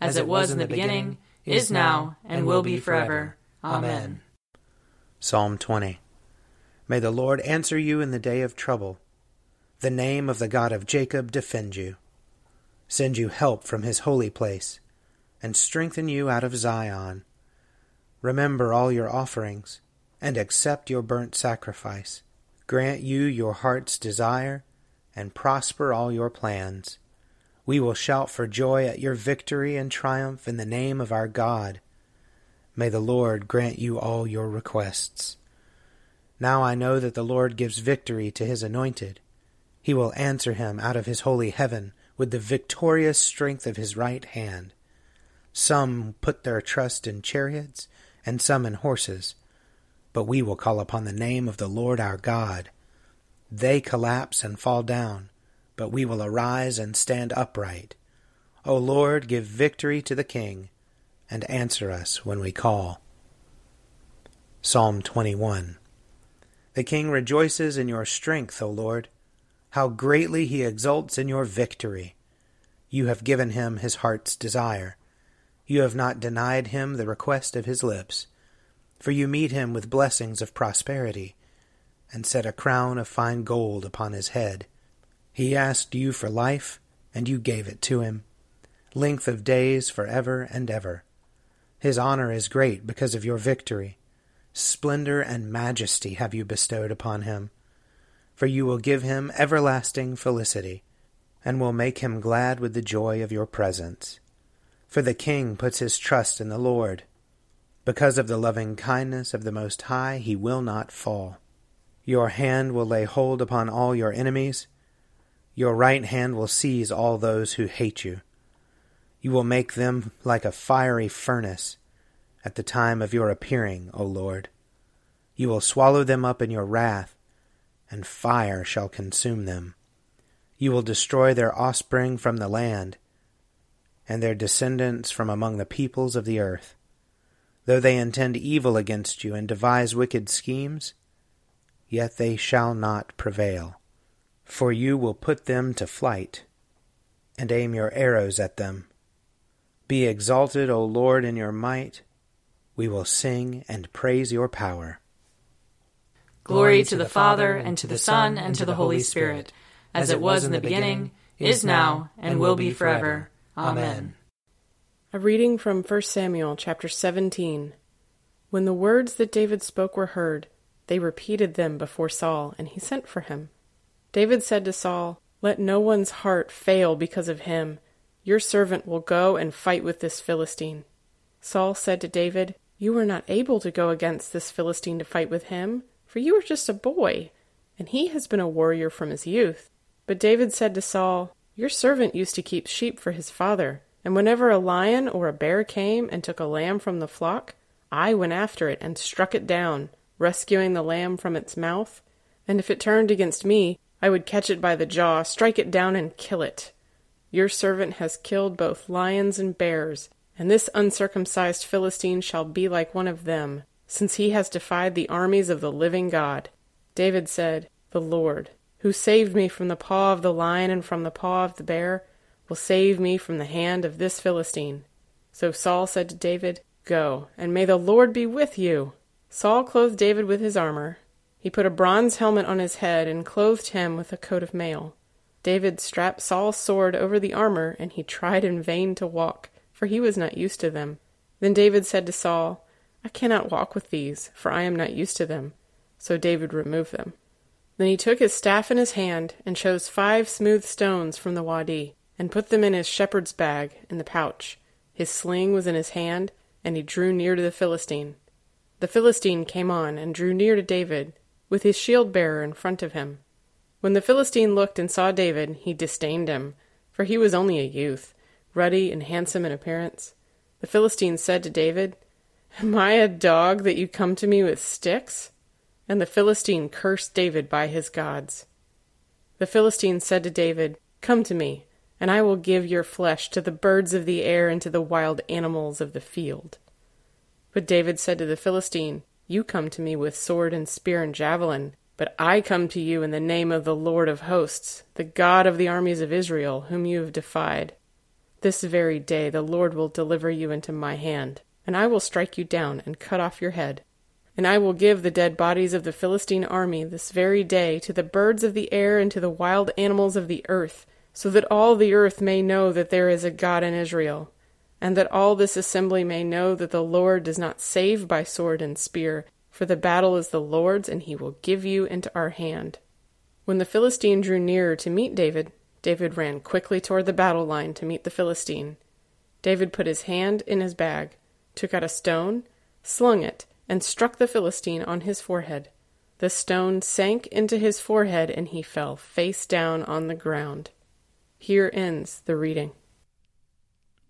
as it was in the beginning, is now, and will be forever. Amen. Psalm 20 May the Lord answer you in the day of trouble. The name of the God of Jacob defend you. Send you help from his holy place, and strengthen you out of Zion. Remember all your offerings, and accept your burnt sacrifice. Grant you your heart's desire, and prosper all your plans. We will shout for joy at your victory and triumph in the name of our God. May the Lord grant you all your requests. Now I know that the Lord gives victory to his anointed. He will answer him out of his holy heaven with the victorious strength of his right hand. Some put their trust in chariots, and some in horses. But we will call upon the name of the Lord our God. They collapse and fall down, but we will arise and stand upright. O Lord, give victory to the King and answer us when we call. Psalm 21 The king rejoices in your strength, O Lord. How greatly he exults in your victory! You have given him his heart's desire. You have not denied him the request of his lips. For you meet him with blessings of prosperity, and set a crown of fine gold upon his head. He asked you for life, and you gave it to him, length of days for ever and ever. His honor is great because of your victory. Splendor and majesty have you bestowed upon him. For you will give him everlasting felicity, and will make him glad with the joy of your presence. For the king puts his trust in the Lord. Because of the loving kindness of the Most High, he will not fall. Your hand will lay hold upon all your enemies. Your right hand will seize all those who hate you. You will make them like a fiery furnace at the time of your appearing, O Lord. You will swallow them up in your wrath, and fire shall consume them. You will destroy their offspring from the land, and their descendants from among the peoples of the earth. Though they intend evil against you and devise wicked schemes, yet they shall not prevail. For you will put them to flight, and aim your arrows at them. Be exalted, O Lord, in your might. We will sing and praise your power. Glory to the Father, and to the Son, and to the Holy Spirit, as it was in the beginning, is now, and will be forever. Amen. A reading from 1 Samuel chapter 17. When the words that David spoke were heard, they repeated them before Saul, and he sent for him. David said to Saul, Let no one's heart fail because of him your servant will go and fight with this Philistine. Saul said to David, You are not able to go against this Philistine to fight with him, for you are just a boy, and he has been a warrior from his youth. But David said to Saul, Your servant used to keep sheep for his father, and whenever a lion or a bear came and took a lamb from the flock, I went after it and struck it down, rescuing the lamb from its mouth. And if it turned against me, I would catch it by the jaw, strike it down, and kill it. Your servant has killed both lions and bears, and this uncircumcised Philistine shall be like one of them, since he has defied the armies of the living God. David said, The Lord, who saved me from the paw of the lion and from the paw of the bear, will save me from the hand of this Philistine. So Saul said to David, Go, and may the Lord be with you. Saul clothed David with his armor. He put a bronze helmet on his head and clothed him with a coat of mail. David strapped Saul's sword over the armor, and he tried in vain to walk, for he was not used to them. Then David said to Saul, I cannot walk with these, for I am not used to them. So David removed them. Then he took his staff in his hand, and chose five smooth stones from the wadi, and put them in his shepherd's bag in the pouch. His sling was in his hand, and he drew near to the Philistine. The Philistine came on and drew near to David, with his shield bearer in front of him. When the Philistine looked and saw David, he disdained him, for he was only a youth, ruddy and handsome in appearance. The Philistine said to David, Am I a dog that you come to me with sticks? And the Philistine cursed David by his gods. The Philistine said to David, Come to me, and I will give your flesh to the birds of the air and to the wild animals of the field. But David said to the Philistine, You come to me with sword and spear and javelin, but I come to you in the name of the Lord of hosts, the God of the armies of Israel, whom you have defied. This very day the Lord will deliver you into my hand, and I will strike you down and cut off your head. And I will give the dead bodies of the Philistine army this very day to the birds of the air and to the wild animals of the earth, so that all the earth may know that there is a God in Israel, and that all this assembly may know that the Lord does not save by sword and spear, for the battle is the Lord's, and he will give you into our hand. When the Philistine drew nearer to meet David, David ran quickly toward the battle line to meet the Philistine. David put his hand in his bag, took out a stone, slung it, and struck the Philistine on his forehead. The stone sank into his forehead, and he fell face down on the ground. Here ends the reading.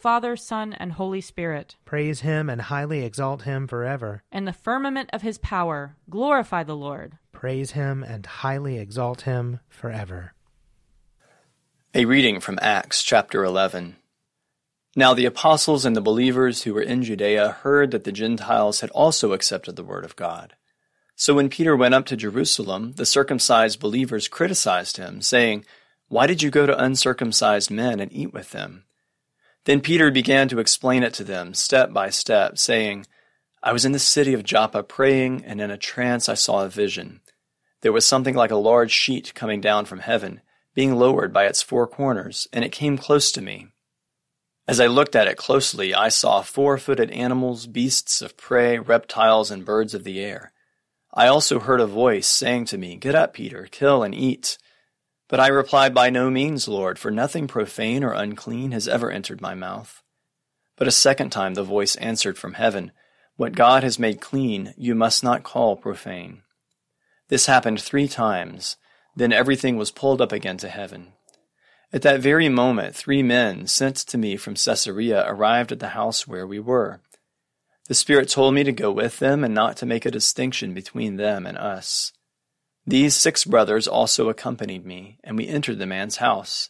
Father, Son, and Holy Spirit. Praise him and highly exalt him forever. In the firmament of his power, glorify the Lord. Praise him and highly exalt him forever. A reading from Acts chapter 11. Now the apostles and the believers who were in Judea heard that the Gentiles had also accepted the word of God. So when Peter went up to Jerusalem, the circumcised believers criticized him, saying, Why did you go to uncircumcised men and eat with them? Then Peter began to explain it to them, step by step, saying, I was in the city of Joppa praying, and in a trance I saw a vision. There was something like a large sheet coming down from heaven, being lowered by its four corners, and it came close to me. As I looked at it closely, I saw four footed animals, beasts of prey, reptiles, and birds of the air. I also heard a voice saying to me, Get up, Peter, kill and eat. But I replied, By no means, Lord, for nothing profane or unclean has ever entered my mouth. But a second time the voice answered from heaven, What God has made clean, you must not call profane. This happened three times. Then everything was pulled up again to heaven. At that very moment, three men sent to me from Caesarea arrived at the house where we were. The Spirit told me to go with them and not to make a distinction between them and us. These six brothers also accompanied me, and we entered the man's house.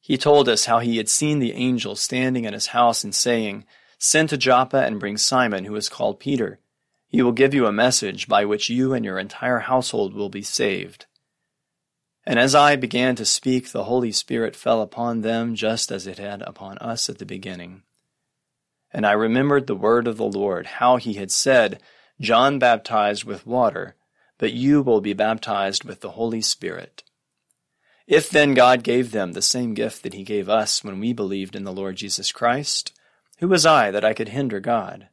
He told us how he had seen the angel standing in his house and saying, Send to Joppa and bring Simon, who is called Peter. He will give you a message by which you and your entire household will be saved. And as I began to speak, the Holy Spirit fell upon them just as it had upon us at the beginning. And I remembered the word of the Lord, how he had said, John baptized with water, but you will be baptized with the Holy Spirit. If then God gave them the same gift that he gave us when we believed in the Lord Jesus Christ, who was I that I could hinder God?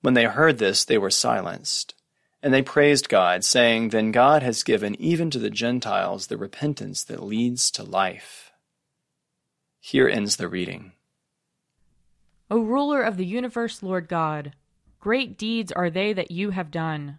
When they heard this, they were silenced. And they praised God, saying, Then God has given even to the Gentiles the repentance that leads to life. Here ends the reading. O ruler of the universe, Lord God, great deeds are they that you have done,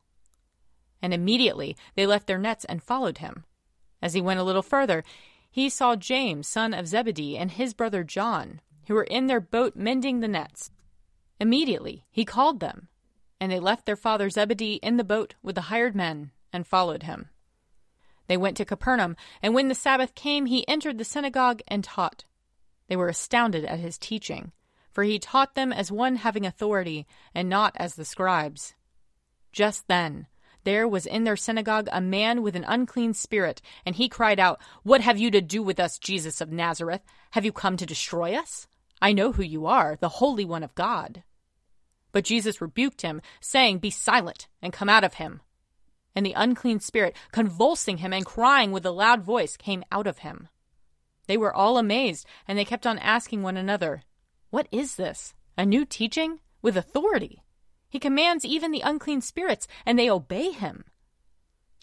And immediately they left their nets and followed him. As he went a little further, he saw James, son of Zebedee, and his brother John, who were in their boat mending the nets. Immediately he called them, and they left their father Zebedee in the boat with the hired men and followed him. They went to Capernaum, and when the Sabbath came, he entered the synagogue and taught. They were astounded at his teaching for he taught them as one having authority, and not as the scribes. Just then, there was in their synagogue a man with an unclean spirit, and he cried out, What have you to do with us, Jesus of Nazareth? Have you come to destroy us? I know who you are, the Holy One of God. But Jesus rebuked him, saying, Be silent, and come out of him. And the unclean spirit, convulsing him and crying with a loud voice, came out of him. They were all amazed, and they kept on asking one another, what is this? A new teaching? With authority. He commands even the unclean spirits, and they obey him.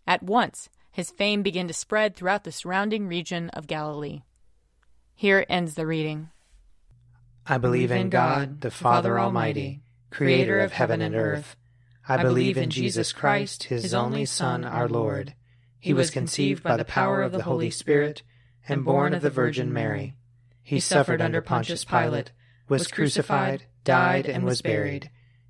At once, his fame began to spread throughout the surrounding region of Galilee. Here ends the reading. I believe in God, the Father Almighty, creator of heaven and earth. I believe in Jesus Christ, his only Son, our Lord. He was conceived by the power of the Holy Spirit and born of the Virgin Mary. He suffered under Pontius Pilate was crucified, died, and was buried.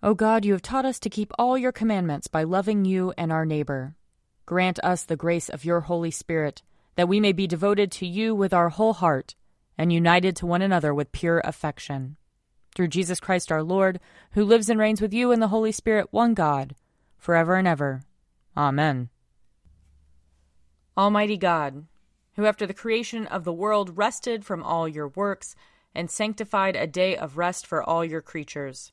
O God, you have taught us to keep all your commandments by loving you and our neighbor. Grant us the grace of your Holy Spirit, that we may be devoted to you with our whole heart, and united to one another with pure affection. Through Jesus Christ our Lord, who lives and reigns with you in the Holy Spirit, one God, forever and ever. Amen. Almighty God, who after the creation of the world rested from all your works, and sanctified a day of rest for all your creatures,